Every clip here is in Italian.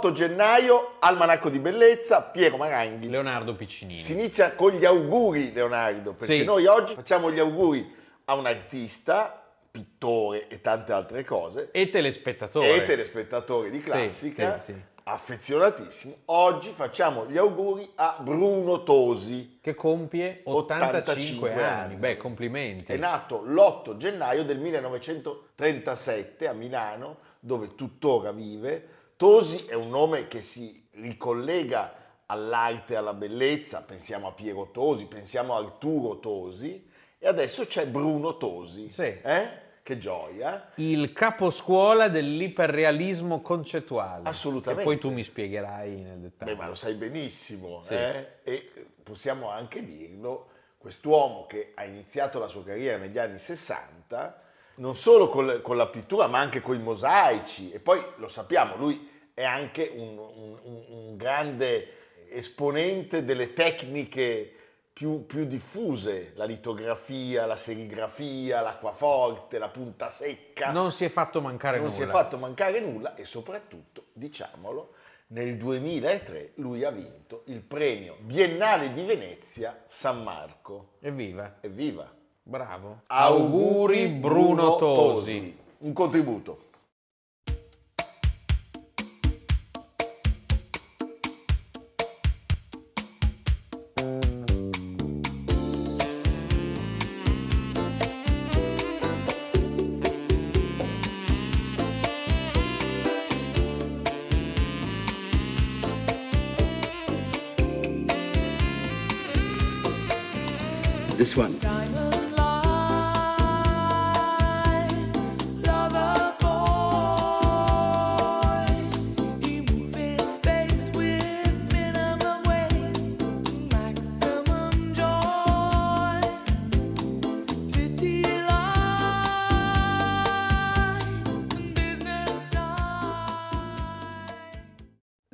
...8 gennaio, Almanacco di Bellezza, Piero Maranghi. Leonardo Piccinini. Si inizia con gli auguri, Leonardo, perché Sì. noi oggi facciamo gli auguri a un artista, pittore e tante altre cose, E telespettatore. e telespettatore di classica, sì, sì. affezionatissimo. Oggi facciamo gli auguri a Bruno Tosi. Che compie 85, 85 anni. anni. Beh, complimenti. È nato l'8 gennaio del 1937 a Milano, dove tuttora vive. Tosi è un nome che si ricollega all'arte e alla bellezza, pensiamo a Piero Tosi, pensiamo a Arturo Tosi e adesso c'è Bruno Tosi. Sì. Eh? Che gioia. Il caposcuola dell'iperrealismo concettuale. Assolutamente. E poi tu mi spiegherai nel dettaglio. Beh, ma lo sai benissimo, Sì. eh? e possiamo anche dirlo, quest'uomo che ha iniziato la sua carriera negli anni 60, non solo col- con, la pittura, ma anche con i mosaici, e poi lo sappiamo, lui è anche un, un- un- grande esponente delle tecniche più, più diffuse, la litografia, la serigrafia, l'acquaforte, la punta secca Non si è fatto mancare non nulla. si è fatto mancare nulla e soprattutto, diciamolo, nel 2003 lui ha vinto il premio Biennale di Venezia San Marco. Evviva. Evviva! Bravo. Auguri Bruno Tosi. Un contributo.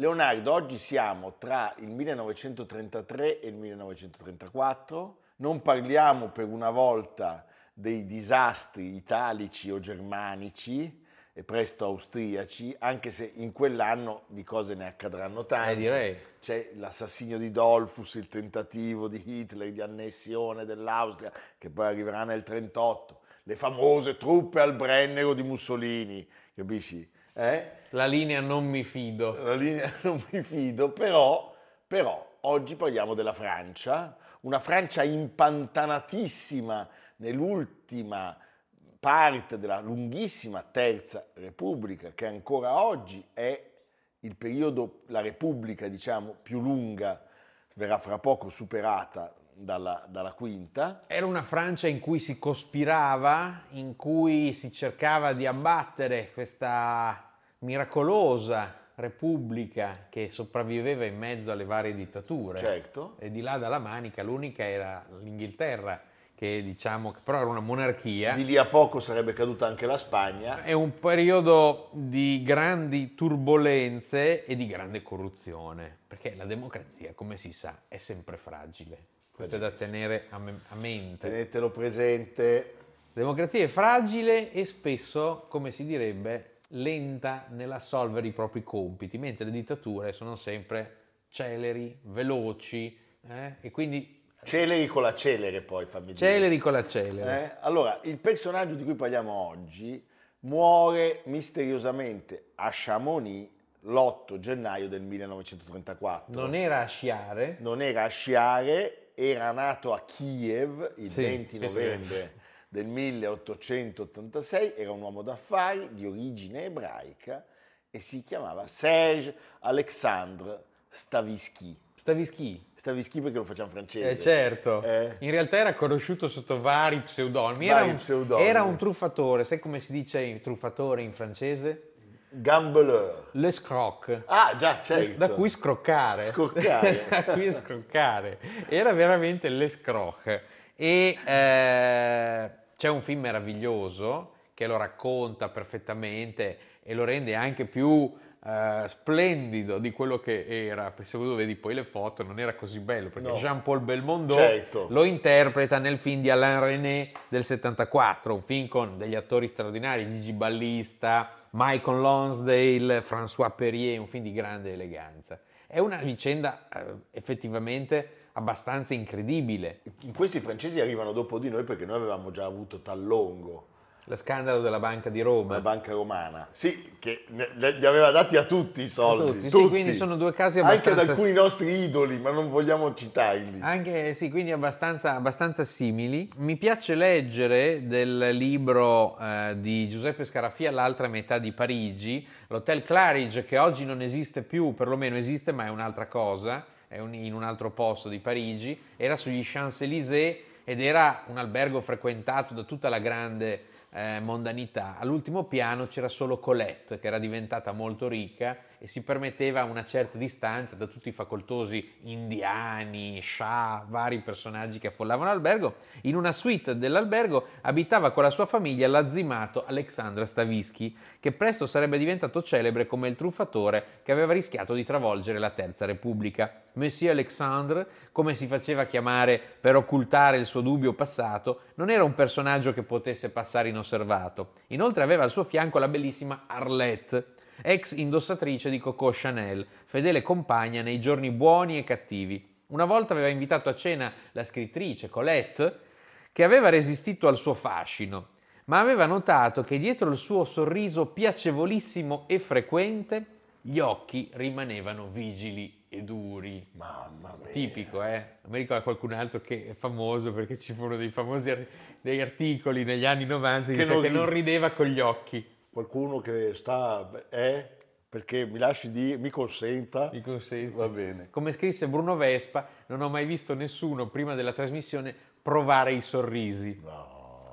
Leonardo, oggi siamo tra il 1933 e il 1934. Non parliamo per una volta dei disastri italici o germanici e presto austriaci, anche se in quell'anno di cose ne accadranno tante. Eh. C'è l'assassinio di Dollfuss, il tentativo di Hitler di annessione dell'Austria, che poi arriverà nel 1938, le famose truppe al Brennero di Mussolini, capisci? Eh? La linea non mi fido. la linea non mi fido, però, però oggi parliamo della Francia, una Francia impantanatissima nell'ultima parte della lunghissima Terza Repubblica, che ancora oggi è il periodo, la Repubblica diciamo più lunga, verrà fra poco superata dalla, dalla Quinta. Era una Francia in cui si cospirava, in cui si cercava di abbattere questa miracolosa repubblica che sopravviveva in mezzo alle varie dittature. Certo. E di là dalla Manica l'unica era l'Inghilterra, che diciamo che però era una monarchia. Di lì a poco sarebbe caduta anche la Spagna. È un periodo di grandi turbulenze e di grande corruzione, perché la democrazia, come si sa, è sempre fragile. Questo è da tenere a, me- a mente. Tenetelo presente. La democrazia è fragile e spesso, come si direbbe, lenta nell'assolvere i propri compiti, mentre le dittature sono sempre celeri, veloci eh, e quindi Celeri con la celere poi, fammi dire. celeri con la celere. Eh? Allora, il personaggio di cui parliamo oggi muore misteriosamente a Chamonix l'8 gennaio del 1934. Non era a sciare, Non era a sciare, era nato a Kiev il Sì, 20 questo novembre del 1886, era un uomo d'affari di origine ebraica e si chiamava Serge Alexandre Stavisky. Stavisky. Stavisky perché lo facciamo francese. Eh, certo, Eh. in realtà era conosciuto sotto vari pseudonimi. Vari Era un, pseudonimi. era un truffatore, sai come si dice truffatore in francese? Gambeleur. L'escroc. Ah, già, certo. Da cui scroccare. Scroccare. da cui scroccare. Era veramente l'escroc. E eh, c'è un film meraviglioso che lo racconta perfettamente e lo rende anche più eh, splendido di quello che era. Se tu vedi poi le foto non era così bello, perché No. Jean-Paul Belmondo Certo. lo interpreta nel film di Alain René del 74, un film con degli attori straordinari, Gigi Ballista, Michael Lonsdale, François Perrier, un film di grande eleganza. È una vicenda eh, effettivamente abbastanza incredibile. In questi francesi arrivano dopo di noi perché noi avevamo già avuto Tallongo, Lo scandalo della Banca di la Roma. banca romana. Sì, che li aveva dati a tutti i soldi. tutti, sì, quindi sono due casi Anche ad abbastanza- alcuni nostri idoli, ma non vogliamo citarli. Anche sì, quindi abbastanza, abbastanza simili. Mi piace leggere del libro eh, di Giuseppe Scarafia, L'altra metà di Parigi, l'Hotel Claridge, che oggi non esiste più, perlomeno esiste, ma è un'altra cosa, in un altro posto di Parigi, era sugli Champs-Élysées ed era un albergo frequentato da tutta la grande eh, mondanità. All'ultimo piano c'era solo Colette, che era diventata molto ricca e si permetteva una certa distanza da tutti i facoltosi indiani, scià, vari personaggi che affollavano l'albergo. In una suite dell'albergo abitava con la sua famiglia l'azzimato Alexandra Stavisky, che presto sarebbe diventato celebre come il truffatore che aveva rischiato di travolgere la Terza Repubblica. Monsieur Alexandre, come si faceva chiamare per occultare il suo dubbio passato, non era un personaggio che potesse passare inosservato. Inoltre aveva al suo fianco la bellissima Arlette, ex indossatrice di Coco Chanel, fedele compagna nei giorni buoni e cattivi. Una volta aveva invitato a cena la scrittrice Colette, che aveva resistito al suo fascino, ma aveva notato che dietro il suo sorriso piacevolissimo e frequente gli occhi rimanevano vigili e duri. Mamma mia. Tipico, eh? Mi ricorda qualcun altro che è famoso perché ci furono dei famosi ar- dei articoli negli anni 90 che, Che non che non rideva con gli occhi. Qualcuno che sta... Eh? Perché mi lasci dire, mi consenta. Mi consente. Va bene. Come scrisse Bruno Vespa, non ho mai visto nessuno prima della trasmissione provare i sorrisi. No.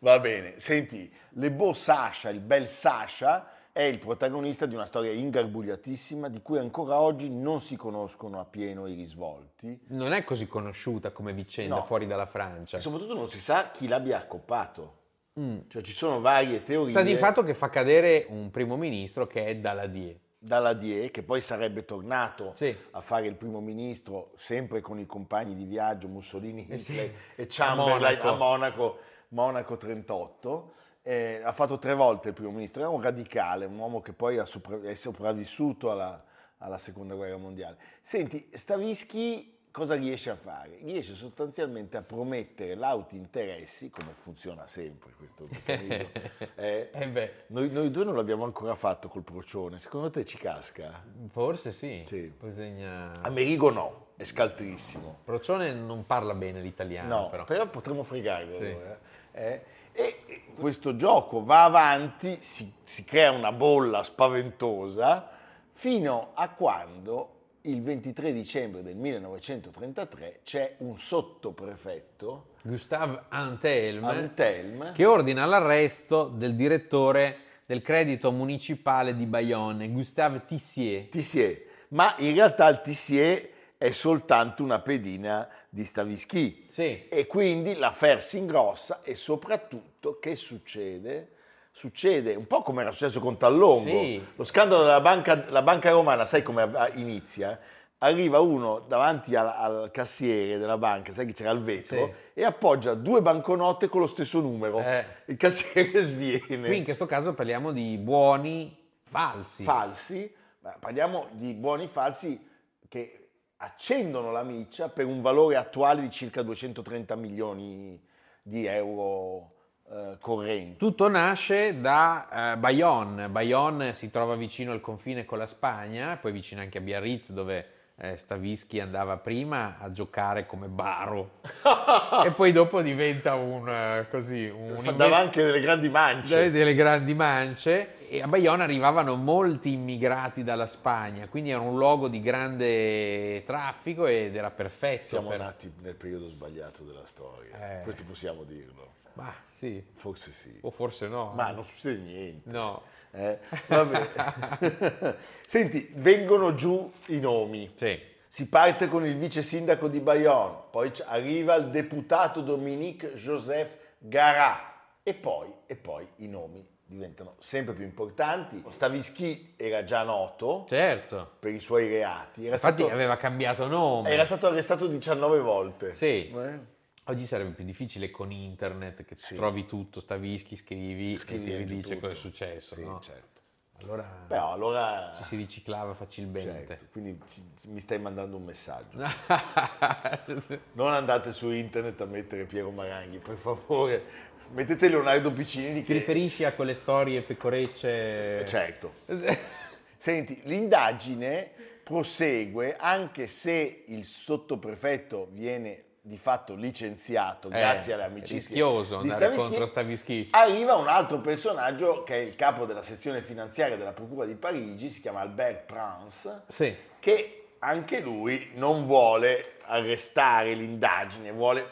Va bene. Senti, Le Beau Sasha, il bel Sasha, è il protagonista di una storia ingarbugliatissima di cui ancora oggi non si conoscono appieno i risvolti Non è così conosciuta come vicenda No. fuori dalla Francia. e soprattutto non si sa chi l'abbia accoppato. Cioè ci sono varie teorie. Sta di fatto che fa cadere un primo ministro che è Daladier. dalla Die, che poi sarebbe tornato Sì. a fare il primo ministro sempre con i compagni di viaggio Mussolini, Eh sì. E Chamberlain A a Monaco. Monaco, Monaco 38. Eh, ha fatto tre volte il primo ministro, era un radicale, un uomo che poi ha sopra- è sopravvissuto alla, alla seconda guerra mondiale. Senti, Stavisky cosa riesce a fare? Riesce sostanzialmente a promettere lauti interessi, come funziona sempre questo meccanismo. eh, Eh noi, noi due non l'abbiamo ancora fatto col procione, secondo te ci casca? forse sì. Sì. Bisogna... Amerigo no, è scaltrissimo. Procione non parla bene l'italiano, No, però. però, potremmo fregarlo. Sì. allora, eh. E e questo gioco va avanti, si, si crea una bolla spaventosa, fino a quando il 23 dicembre del 1933 c'è un sottoprefetto, Gustave Antelme, Antelme, che ordina l'arresto del direttore del credito municipale di Bayonne, Gustave Tissier. Tissier. Ma in realtà il Tissier è soltanto una pedina di Stavisky. Sì, E quindi l'affaire si ingrossa e soprattutto che succede? Succede un po' come era successo con Tallongo. Sì. Lo scandalo della banca, la banca romana, sai come av- inizia? Arriva uno davanti al, al cassiere della banca, sai che c'era il vetro, Sì. e appoggia due banconote con lo stesso numero. Eh. Il cassiere sviene. qui in questo caso parliamo di buoni falsi. falsi, ma parliamo di buoni falsi che accendono la miccia per un valore attuale di circa 230 milioni di euro eh, correnti. Tutto nasce da eh, Bayonne. Bayonne si trova vicino al confine con la Spagna, poi vicino anche a Biarritz dove eh, Stavischi andava prima a giocare come baro e poi dopo diventa un eh, così un Fa- Dava anche delle grandi mance. delle, delle grandi mance e a Bayonne arrivavano molti immigrati dalla Spagna, quindi era un luogo di grande traffico ed era perfetto Siamo per... nati nel periodo sbagliato della storia, Eh. questo possiamo dirlo. Ma sì, Forse sì. o forse no. Ma non succede niente. No, Eh, vabbè. Senti, vengono giù i nomi. sì. Si parte con il vice sindaco di Bayonne, poi arriva il deputato Dominique Joseph Garat e poi, e poi i nomi diventano sempre più importanti. Stavischi era già noto Certo. per i suoi reati, era, Infatti stato, aveva cambiato nome. era stato arrestato 19 volte. Sì. Eh? Oggi sarebbe più difficile con internet che Sì. trovi tutto, stavischi, scrivi, Scrivi e ti ridice tutto. cosa è successo. Sì, no? certo. Allora Però allora... ci si riciclava facilmente. Certo, quindi ci- mi stai mandando un messaggio. Non andate su internet a mettere Piero Maranghi, per favore. Mettete Leonardo Piccinini Ti che... riferisci a quelle storie pecorecce? Certo. Senti, l'indagine prosegue anche se il sottoprefetto viene di fatto licenziato Eh, grazie alle amicizie rischioso di andare Stavischi, contro Stavischi. Arriva un altro personaggio che è il capo della sezione finanziaria della Procura di Parigi, si chiama Albert Prince, Sì. che anche lui non vuole arrestare l'indagine, vuole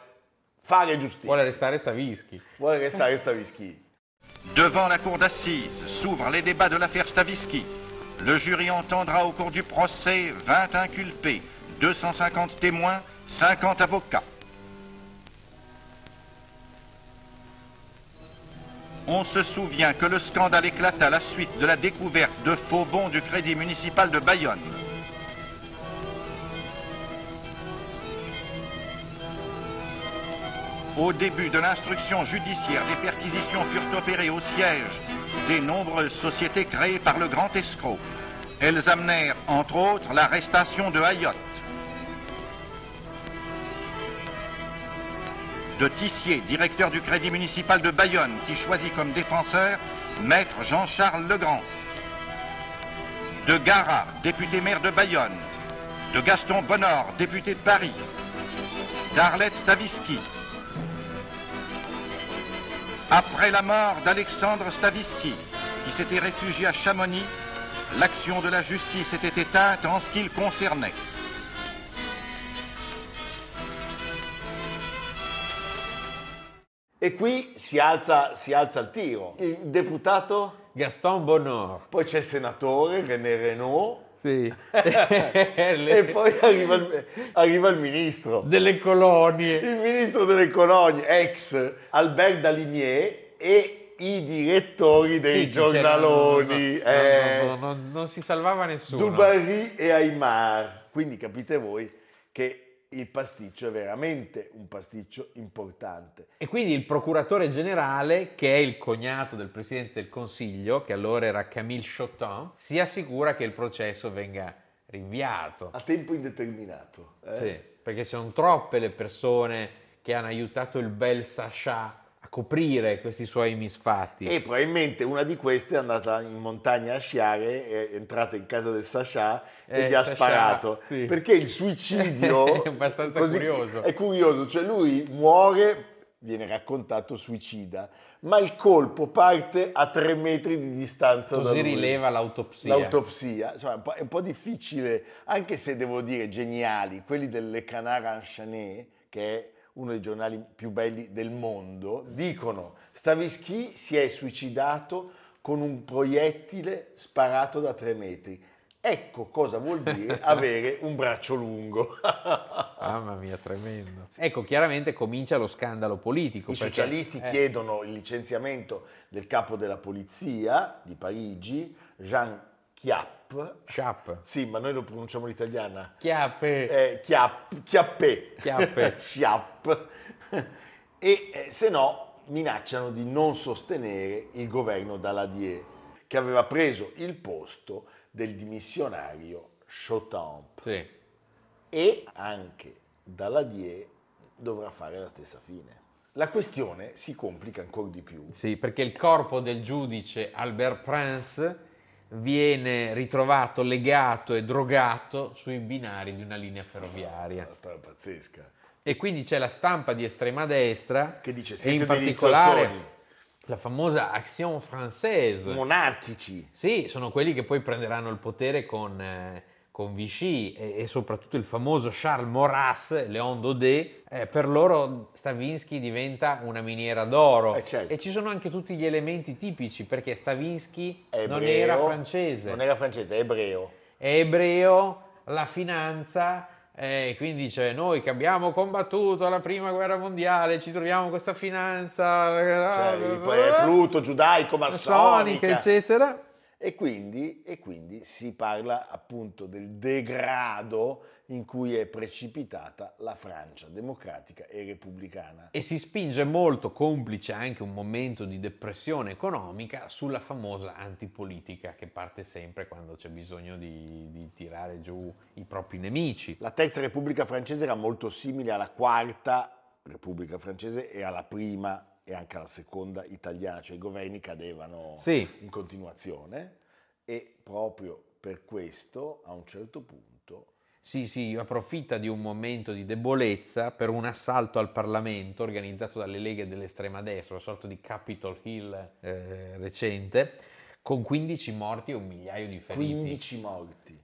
fare giustizia. Vuole restare Stavischi. Vuole restare Stavischi. Devant la cour d'assises s'ouvrent les débats de l'affaire Stavisky. Le jury entendra au cours du procès 20 inculpés, 250 témoins, 50 avocats. On se souvient que le scandale éclata à la suite de la découverte de faux bons du Crédit municipal de Bayonne. Au début de l'instruction judiciaire, des perquisitions furent opérées au siège des nombreuses sociétés créées par le grand escroc. Elles amenèrent, entre autres, l'arrestation de Hayot, de Tissier, directeur du Crédit municipal de Bayonne, qui choisit comme défenseur Maître Jean-Charles Legrand, de Gara, député maire de Bayonne, de Gaston Bonnord, député de Paris, d'Arlette Stavisky, après la mort d'Alexandre Stavisky, qui s'était réfugié à Chamonix, l'action de la justice était éteinte en ce qui le concernait. E qui si alza, si alza il tiro. Il deputato, Gaston Bonheur. poi c'è il senatore René Renault Sì. e poi arriva il, arriva il ministro. delle colonie. Il ministro delle colonie, ex Albert Dalimier e i direttori dei Sì, sì, giornaloni. c'era- no, no, eh, no, no, non si salvava nessuno. Dubarry e Aymar. Quindi capite voi che il pasticcio è veramente un pasticcio importante. E quindi il procuratore generale, che è il cognato del presidente del Consiglio, che allora era Camille Chotin, si assicura che il processo venga rinviato. A tempo indeterminato. eh. Sì, perché sono troppe le persone che hanno aiutato il bel Sasha a coprire questi suoi misfatti. E probabilmente una di queste è andata in montagna a sciare, è entrata in casa del Sasha e Eh, gli ha Sasha, sparato. sì. Perché il suicidio È abbastanza curioso. È curioso, cioè lui muore, viene raccontato suicida, ma il colpo parte a tre metri di distanza da Così lui. rileva l'autopsia. L'autopsia, insomma, è un po', è un po' difficile, anche se devo dire geniali, quelli del Canard Enchaîné, che è uno dei giornali più belli del mondo, dicono Stavisky si è suicidato con un proiettile sparato da tre metri. Ecco cosa vuol dire avere un braccio lungo. Mamma mia, tremendo. Ecco, chiaramente comincia lo scandalo politico. I socialisti eh, chiedono il licenziamento del capo della polizia di Parigi, Jean Chiapp. Sciap. Sì, ma noi lo pronunciamo l'italiana. Chiappe. Eh, Chiapp, Chiappè. Chiappe. Chiapp. E eh, se no minacciano di non sostenere il governo Daladier, che aveva preso il posto del dimissionario Chotamp. Sì. E anche Daladier dovrà fare la stessa fine. La questione si complica ancora di più. Sì, perché il corpo del giudice Albert Prince viene ritrovato legato e drogato sui binari di una linea ferroviaria. Una storia pazzesca. E quindi c'è la stampa di estrema destra Che dice, e "Siete in particolare zozzoni." la famosa Action Française. Monarchici. Sì, sono quelli che poi prenderanno il potere con, eh, con Vichy e, e soprattutto il famoso Charles Maurras, Léon Daudet. Eh, per loro Stravinsky diventa una miniera d'oro. Eh, certo. E ci sono anche tutti gli elementi tipici perché Stravinsky È non ebreo. era francese, Non era francese, è ebreo. è ebreo, la finanza. eh, quindi dice noi che abbiamo combattuto la prima guerra mondiale, ci troviamo questa finanza Cioè, è Pluto, giudaico, massonica, massonica. eccetera. E quindi, e quindi si parla appunto del degrado in cui è precipitata la Francia democratica e repubblicana. e si spinge molto, complice anche un momento di depressione economica, sulla famosa antipolitica che parte sempre quando c'è bisogno di, di tirare giù i propri nemici. La terza Repubblica francese era molto simile alla quarta Repubblica francese e alla prima e anche alla seconda italiana, cioè i governi cadevano Sì. in continuazione e proprio per questo a un certo punto Sì, sì, approfitta di un momento di debolezza per un assalto al Parlamento organizzato dalle leghe dell'estrema destra, una sorta di Capitol Hill eh, recente, con 15 morti e un migliaio di feriti. 15 morti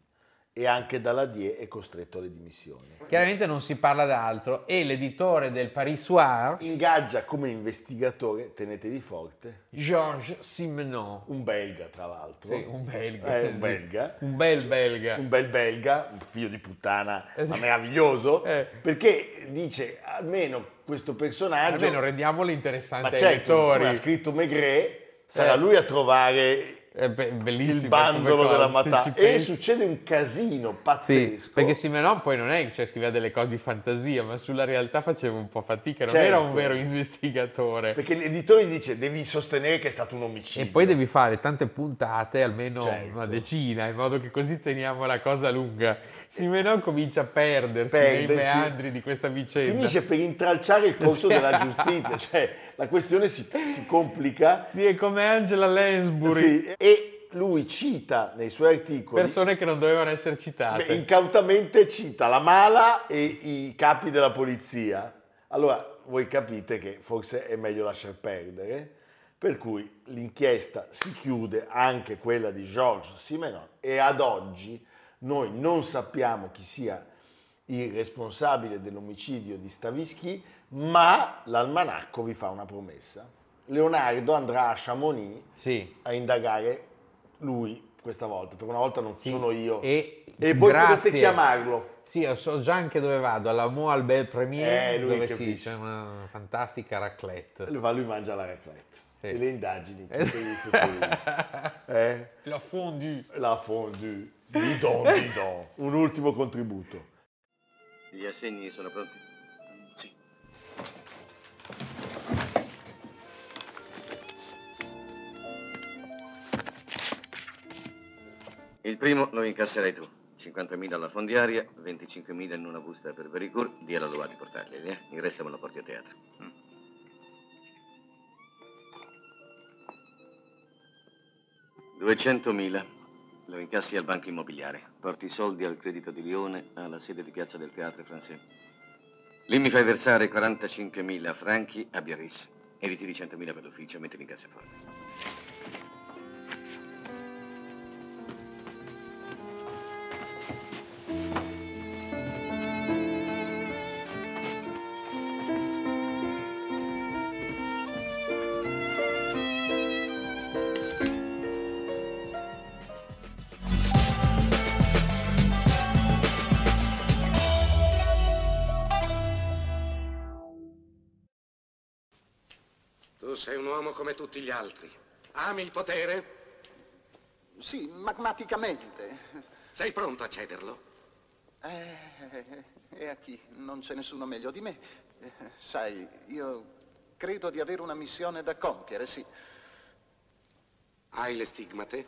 e anche Daladier è costretto alle dimissioni. Chiaramente non si parla d'altro e l'editore del Paris Soir, Ingaggia come investigatore, tenetevi forte, Georges Simenon, un belga tra l'altro. Sì, un belga. Eh, un sì. belga. Un bel belga. Un bel belga, un figlio di puttana, Eh sì. ma meraviglioso, Eh. perché dice almeno questo personaggio... Almeno rendiamolo interessante ma ai certo, lettori. siccome ha scritto Maigret, sarà Eh. lui a trovare È be- bellissimo il bandolo della ci E pensi. succede un casino Sì, pazzesco. perché Simenon poi non è che cioè, scriveva delle cose di fantasia, ma sulla realtà faceva un po' fatica, non Certo. era un vero investigatore. Perché l'editore gli dice devi sostenere che è stato un omicidio. E poi devi fare tante puntate, almeno Certo. una decina, in modo che così teniamo la cosa lunga. Simenon comincia a perdersi, nei Perdersi. meandri di questa vicenda. Finisce per intralciare il corso Sì. della giustizia, cioè la questione si, si complica Sì, è come Angela Lansbury, sì, e lui cita nei suoi articoli, persone che non dovevano essere citate. beh, incautamente cita la mala e i capi della polizia. Allora voi capite che forse è meglio lasciar perdere, per cui l'inchiesta si chiude, anche quella di Georges Simenon, e ad oggi noi non sappiamo chi sia il responsabile dell'omicidio di Stavischi, ma l'almanacco vi fa una promessa. Leonardo andrà a Chamonix Sì. a indagare lui questa volta, per una volta non Sì. sono io. E voi grazie- potete chiamarlo. Sì, io so già anche dove vado, alla Mo Albert Premier, Eh, lui dove sì, capisce. c'è una fantastica raclette. Lui va, lui mangia la raclette. Sì. E le indagini, sulle liste. Eh? La fondue. La fondue. Didon, didon. Un ultimo contributo. Gli assegni sono pronti? Il primo lo incasserai tu. 50.000 alla fondiaria, 25.000 in una busta per Vericur, di alla Loa di portarli, eh? Il resto me lo porti a teatro. Mm. Duecentomila. Lo incassi al banco immobiliare. Porti i soldi al credito di Lione, alla sede di piazza del Teatro Français. Lì mi fai versare 45.000 franchi a Biarritz e ritiri 100.000 per l'ufficio e mettili in cassaforte. Sei un uomo come tutti gli altri. Ami il potere? Sì, magmaticamente. Sei pronto a cederlo? Eh, e a chi? Non c'è nessuno meglio di me. Eh, sai, io credo di avere una missione da compiere, sì. Hai le stigmate?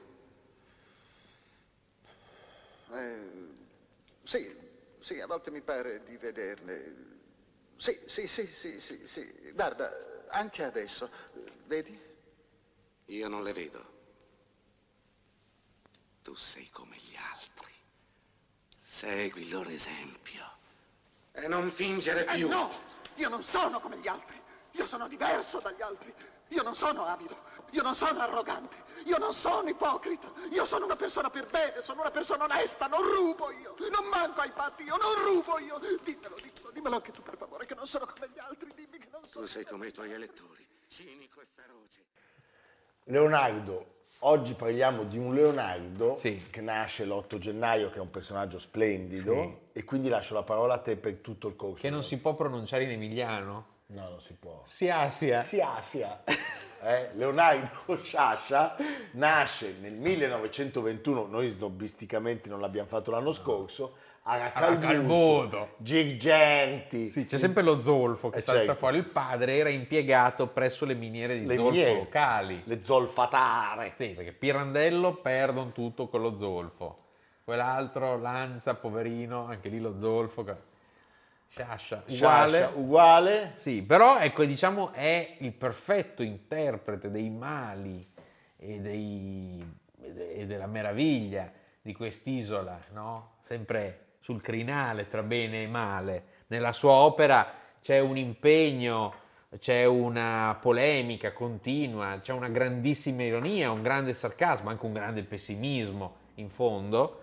Eh, sì, sì, a volte mi pare di vederle. Sì, sì, sì, sì, sì, sì. Guarda, anche adesso, vedi? Io non le vedo. Tu sei come gli altri. Segui il loro esempio. E non fingere Eh, più. no, io non sono come gli altri. Io sono diverso dagli altri. Io non sono avido. Io non sono arrogante. Io non sono ipocrita. Io sono una persona per bene. Sono una persona onesta. Non rubo io. Non manco ai fatti. Io non rubo io. Dimmelo, dimmelo, dimmelo anche tu per favore che non sono come gli altri. Dimmi che. Tu sei come i tuoi elettori. Cinico e feroce. Leonardo, oggi parliamo di un Leonardo Sì. che nasce l'8 gennaio, che è un personaggio splendido, Sì. e quindi lascio la parola a te per tutto il corso. Che non si può pronunciare in emiliano. No, non si può. Si asia. Si ha, si ha. Eh, Leonardo Sciascia nasce nel 1921, noi snobisticamente non l'abbiamo fatto l'anno scorso, a Racalbuto, Racalbuto. Girgenti, Sì, c'è sempre lo zolfo che Eh, salta certo. fuori. Il padre era impiegato presso le miniere di le zolfo miniere, locali. le zolfatare. Sì, perché Pirandello perdono tutto con lo zolfo. Quell'altro, Lanza, poverino, anche lì lo zolfo. Sciascia, uguale. Sciascia, uguale. Sì, però ecco, diciamo, è il perfetto interprete dei mali e, dei- de- e della meraviglia di quest'isola, no? Sempre sul crinale tra bene e male. Nella sua opera c'è un impegno, c'è una polemica continua, c'è una grandissima ironia, un grande sarcasmo, anche un grande pessimismo in fondo.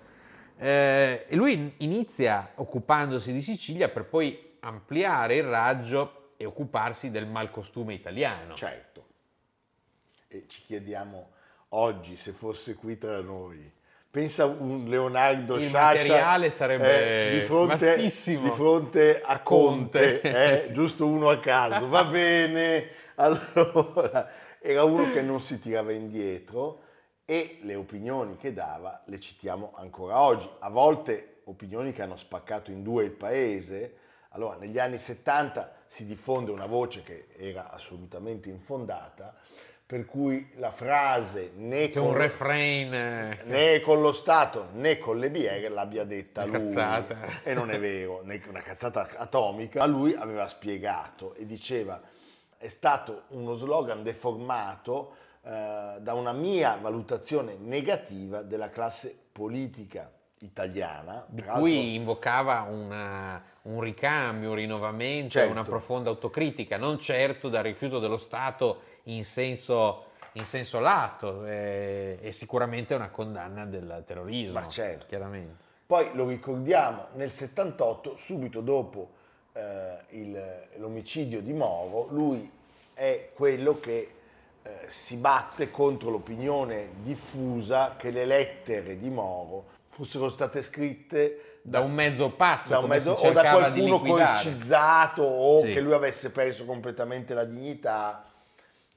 Eh, e lui inizia occupandosi di Sicilia per poi ampliare il raggio e occuparsi del malcostume italiano. Certo. E ci chiediamo oggi se fosse qui tra noi. Pensa un Leonardo Il Sciascia materiale sarebbe di, fronte, vastissimo. di fronte a Conte, Conte. eh, giusto uno a caso. Va bene, allora era uno che non si tirava indietro e le opinioni che dava le citiamo ancora oggi. A volte opinioni che hanno spaccato in due il paese. Allora, negli anni 70 si diffonde una voce che era assolutamente infondata, per cui la frase né C'è con, un refrain. eh, né con lo Stato né con le BR l'abbia detta Una lui. cazzata. E non è vero, una cazzata atomica. Ma lui aveva spiegato e diceva è stato uno slogan deformato eh, da una mia valutazione negativa della classe politica italiana. di cui invocava una- un ricambio, un rinnovamento Certo. una profonda autocritica, non certo dal rifiuto dello Stato in senso, in senso lato, eh, e sicuramente una condanna del terrorismo. Ma certo. Chiaramente. Poi lo ricordiamo nel 78, subito dopo eh, il- l'omicidio di Moro, lui è quello che eh, si batte contro l'opinione diffusa che le lettere di Moro fossero state scritte Da un mezzo pazzo, da un mezzo- o da qualcuno coicizzato o Sì. che lui avesse perso completamente la dignità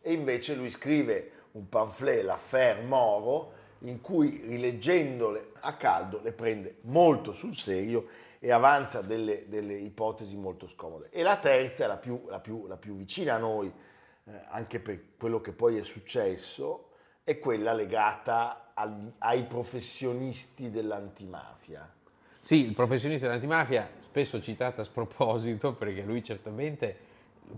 e invece lui scrive un pamphlet, l'affaire Moro, in cui rileggendole a caldo le prende molto sul serio e avanza delle, delle ipotesi molto scomode. E la terza, la più, la più- la più vicina a noi, eh, anche per quello che poi è successo, è quella legata agli- ai professionisti dell'antimafia. Sì, il professionista dell'antimafia, spesso citata a sproposito, perché lui certamente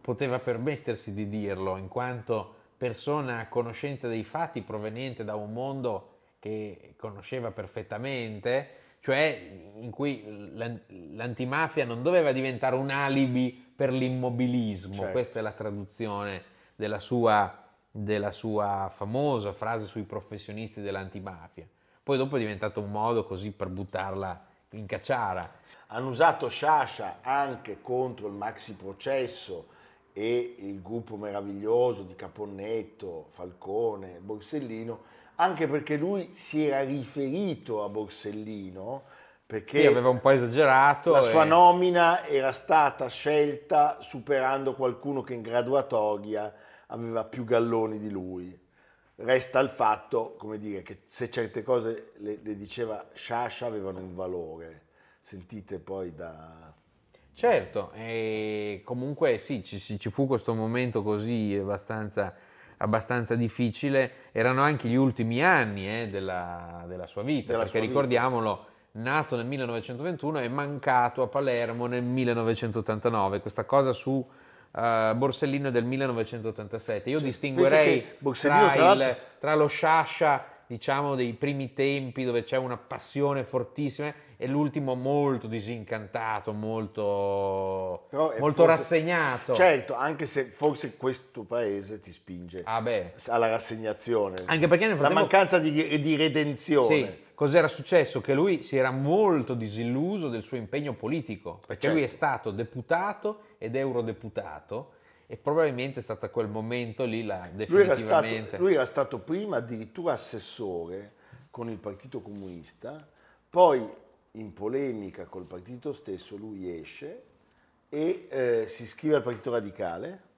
poteva permettersi di dirlo, in quanto persona a conoscenza dei fatti proveniente da un mondo che conosceva perfettamente, cioè in cui l'an- l'antimafia non doveva diventare un alibi per l'immobilismo, Certo. questa è la traduzione della sua, della sua famosa frase sui professionisti dell'antimafia. Poi dopo è diventato un modo così per buttarla in cacciara. Hanno usato Sciascia anche contro il maxi processo e il gruppo meraviglioso di Caponnetto, Falcone, Borsellino, anche perché lui si era riferito a Borsellino perché Sì, aveva un po' esagerato. la sua e- nomina era stata scelta superando qualcuno che in graduatoria aveva più galloni di lui. Resta il fatto, come dire, che se certe cose le, le diceva Sciascia avevano un valore. Sentite poi da... Certo, e comunque sì, ci, ci- fu questo momento così abbastanza, abbastanza difficile, erano anche gli ultimi anni eh, della, della sua vita, Della perché sua vita. ricordiamolo, nato nel 1921 e mancato a Palermo nel 1989. Questa cosa su eh, Borsellino del 1987. Io distinguerei che Borsellino, tra, tra il- tra lo Sciascia, diciamo, dei primi tempi dove c'è una passione fortissima e l'ultimo molto disincantato, molto, molto forse- rassegnato. Certo, anche se forse questo paese ti spinge Ah alla rassegnazione. Anche perché nel La frattempo- mancanza di, di redenzione. Sì, cos'era successo? Che lui si era molto disilluso del suo impegno politico, perché Certo. lui è stato deputato ed eurodeputato e probabilmente è stato a quel momento lì la Lui era, stato, definitivamente. lui era stato prima addirittura assessore con il Partito Comunista, poi in polemica col partito stesso lui esce e eh, si iscrive al Partito Radicale.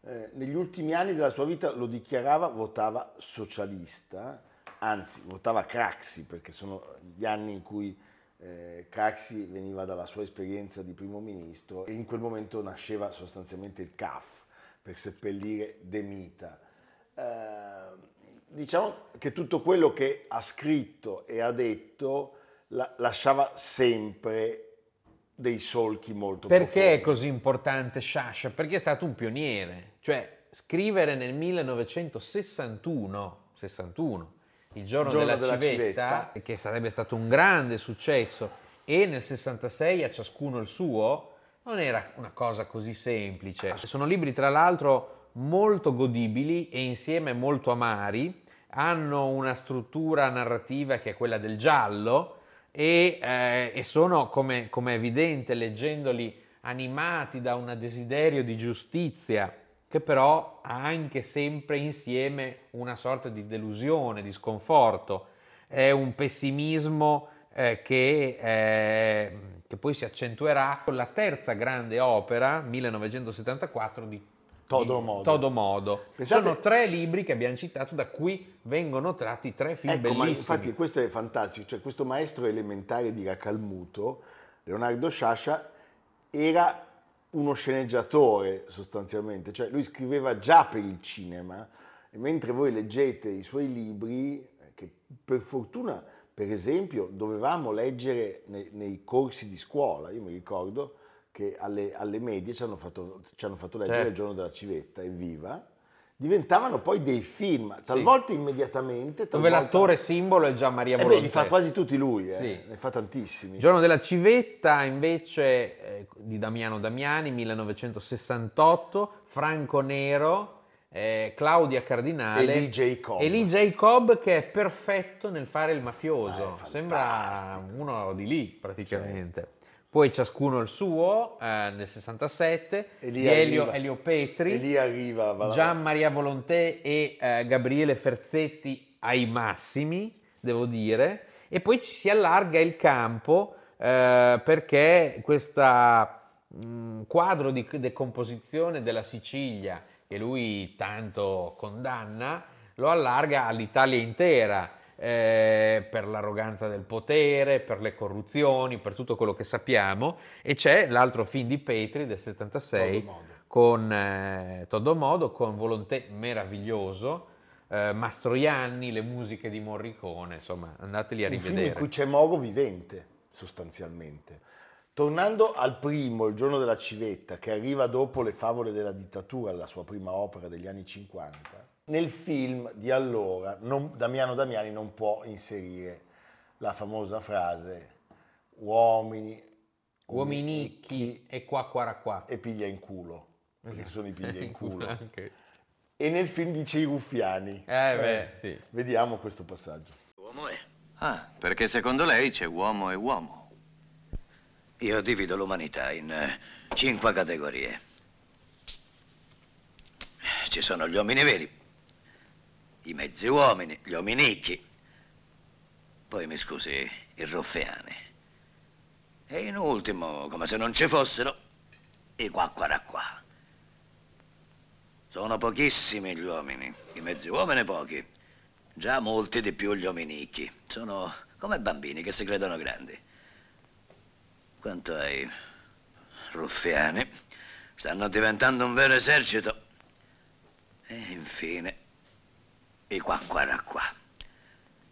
Eh, negli ultimi anni della sua vita lo dichiarava, votava socialista, anzi votava Craxi perché sono gli anni in cui eh, Craxi veniva dalla sua esperienza di primo ministro e in quel momento nasceva sostanzialmente il CAF per seppellire De Mita. Eh, diciamo che tutto quello che ha scritto e ha detto la- lasciava sempre dei solchi molto Perché è profondi. così importante Sciascia? Perché è stato un pioniere, cioè scrivere nel 1961, 61, il giorno, Giorno della, della civetta, civetta. che sarebbe stato un grande successo, e nel 66 a ciascuno il suo, non era una cosa così semplice. Sono libri tra l'altro molto godibili e insieme molto amari, hanno una struttura narrativa che è quella del giallo e, eh, e sono, come, come evidente, leggendoli animati da un desiderio di giustizia che però ha anche sempre insieme una sorta di delusione, di sconforto. È un pessimismo eh, che, eh, che poi si accentuerà con la terza grande opera, 1974, di Todo Modo. Todo Modo. Pensate- Sono tre libri che abbiamo citato da cui vengono tratti tre film Ecco, bellissimi. infatti questo è fantastico, cioè questo maestro elementare di Racalmuto, Leonardo Sciascia, era uno sceneggiatore sostanzialmente, cioè lui scriveva già per il cinema e mentre voi leggete i suoi libri, eh, che per fortuna, per esempio, dovevamo leggere nei, nei corsi di scuola, io mi ricordo che alle, alle medie ci hanno fatto, ci hanno fatto leggere Certo. Il giorno della civetta, Evviva, diventavano poi dei film, talvolta immediatamente, dove talvolta- l'attore simbolo è Gian Maria eh beh, Volonté. li fa quasi tutti lui, eh. Sì. ne fa tantissimi. Il giorno della civetta invece eh, di Damiano Damiani 1968, Franco Nero, eh, Claudia Cardinale E Lee Jacob. e Lee Jacob che è perfetto nel fare il mafioso, Ah, sembra uno di lì praticamente. Poi ciascuno il suo eh, nel 67, E lì di Elio, Elio Petri, E lì arriva va- Gian Maria Volonté e eh, Gabriele Ferzetti ai massimi, devo dire, e poi ci si allarga il campo eh, perché questo quadro di decomposizione della Sicilia che lui tanto condanna lo allarga all'Italia intera. Eh, per l'arroganza del potere, per le corruzioni, per tutto quello che sappiamo, e c'è l'altro film di Petri del 76 Todo Modo. con eh, Todo Modo, con Volonté meraviglioso, eh, Mastroianni, le musiche di Morricone, insomma, andateli a un film in rivedere. cui c'è Moro vivente, sostanzialmente. Tornando al primo, Il giorno della civetta, che arriva dopo Le favole della dittatura, la sua prima opera degli anni 50, nel film di allora non- Damiano Damiani non può inserire la famosa frase uomini, Uominicchi e qua qua ra qua. e piglia in culo, perché sono i piglia in culo. Anche. E nel film dice i ruffiani. Eh beh, sì. Vediamo questo passaggio. Uomo è. Ah, perché secondo lei c'è uomo e uomo. Io divido l'umanità in eh, cinque categorie. Ci sono gli uomini veri, i mezzi uomini, gli uominicchi, poi mi scusi, i ruffiani. E in ultimo, come se non ci fossero, i qua. Sono pochissimi gli uomini, i mezzi uomini pochi. Già molti di più gli uominicchi. Sono come bambini che si credono grandi. Quanto ai ruffiani, stanno diventando un vero esercito. E infine, i qua qua qua.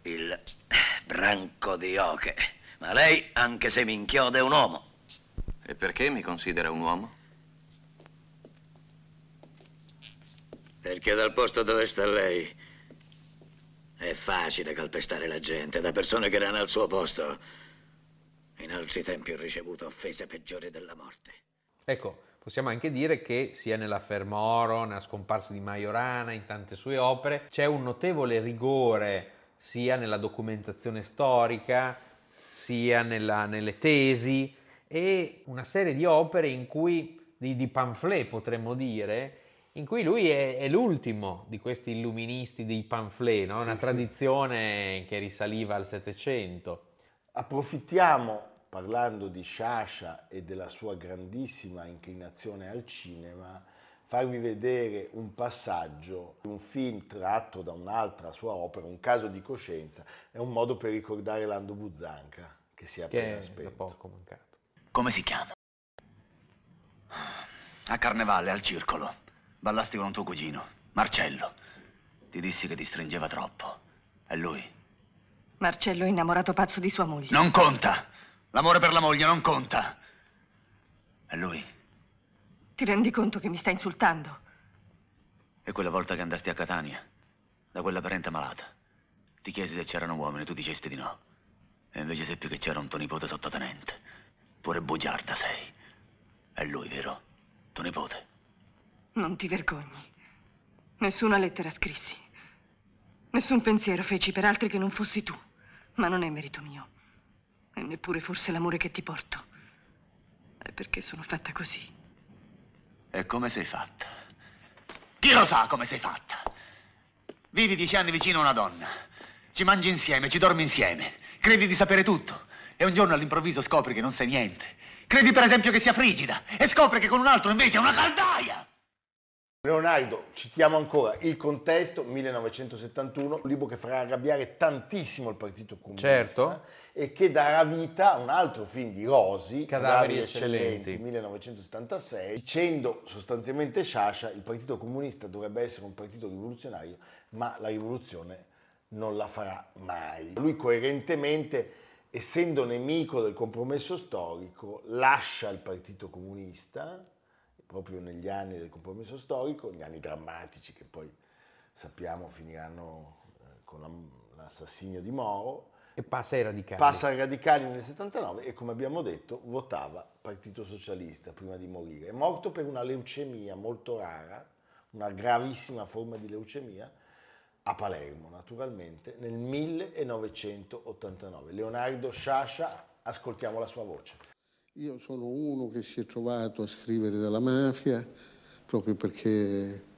Il branco di oche, Ma lei, anche se mi inchioda, è un uomo. E perché mi considera un uomo? Perché dal posto dove sta lei è facile calpestare la gente. Da persone che erano al suo posto, in altri tempi ho ricevuto offese peggiori della morte. Ecco, possiamo anche dire che sia nella Fermoro, nella scomparsa di Majorana, in tante sue opere, c'è un notevole rigore sia nella documentazione storica, sia nella- nelle tesi e una serie di opere in cui, di, di pamphlet potremmo dire, in cui lui è, è l'ultimo di questi illuministi dei pamphlet, no? una sì. tradizione che risaliva al Settecento. Approfittiamo, parlando di Sciascia e della sua grandissima inclinazione al cinema, farvi vedere un passaggio di un film tratto da un'altra sua opera, Un caso di coscienza, è un modo per ricordare Lando Buzzanca, che si è che appena è da spento. poco mancato. Come si chiama? A Carnevale, al circolo. Ballasti con un tuo cugino, Marcello. Ti dissi che ti stringeva troppo. E lui? Marcello è innamorato pazzo di sua moglie. Non conta! L'amore per la moglie non conta! E lui? Ti rendi conto che mi sta insultando? E quella volta che andasti a Catania, da quella parente malata, ti chiesi se c'erano uomini e tu dicesti di no. E invece seppi che c'era un tuo nipote sottotenente. Pure bugiarda sei. È lui, vero? Tuo nipote. Non ti vergogni. Nessuna lettera scrissi. Nessun pensiero feci per altri che non fossi tu. Ma non è merito mio. E neppure forse l'amore che ti porto. È perché sono fatta così. E come sei fatta? Chi lo sa come sei fatta? Vivi dieci anni vicino a una donna. Ci mangi insieme, ci dormi insieme. Credi di sapere tutto. E un giorno all'improvviso scopri che non sai niente. Credi per esempio che sia frigida. E scopri che con un altro invece è una caldaia. Leonardo, citiamo ancora Il contesto, 1971, un libro che farà arrabbiare tantissimo il Partito Comunista Certo. E che darà vita a un altro film di Rosi, Cadaveri Eccellenti, Eccellenti. 1976, dicendo sostanzialmente Sciascia, il Partito Comunista dovrebbe essere un partito rivoluzionario, ma la rivoluzione non la farà mai. Lui coerentemente, essendo nemico del compromesso storico, lascia il Partito Comunista, proprio negli anni del compromesso storico, gli anni drammatici che poi sappiamo finiranno eh, con la- l'assassinio di Moro, E passa ai radicali. passa ai radicali nel 79 e come abbiamo detto votava Partito Socialista prima di morire. È morto per una leucemia molto rara, una gravissima forma di leucemia, a Palermo naturalmente, nel 1989. Leonardo Sciascia, ascoltiamo la sua voce. Io sono uno che si è trovato a scrivere della mafia proprio perché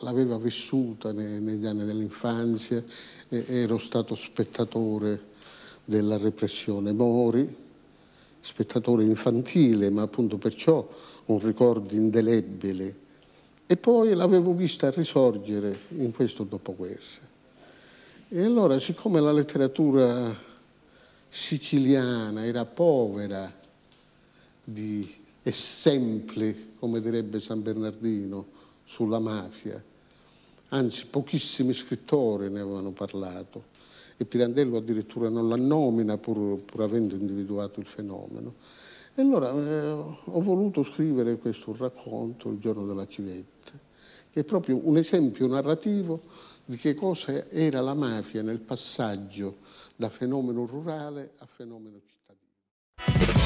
l'aveva vissuta ne- negli anni dell'infanzia, ero stato spettatore della repressione Mori, spettatore infantile, ma appunto perciò un ricordo indelebile. E poi l'avevo vista risorgere in questo dopoguerra. E allora, siccome la letteratura siciliana era povera di esempi, come direbbe San Bernardino, sulla mafia, anzi pochissimi scrittori ne avevano parlato e Pirandello addirittura non la nomina pur, pur avendo individuato il fenomeno. E allora eh, ho voluto scrivere questo racconto, Il giorno della civetta, che è proprio un esempio narrativo di che cosa era la mafia nel passaggio da fenomeno rurale a fenomeno cittadino.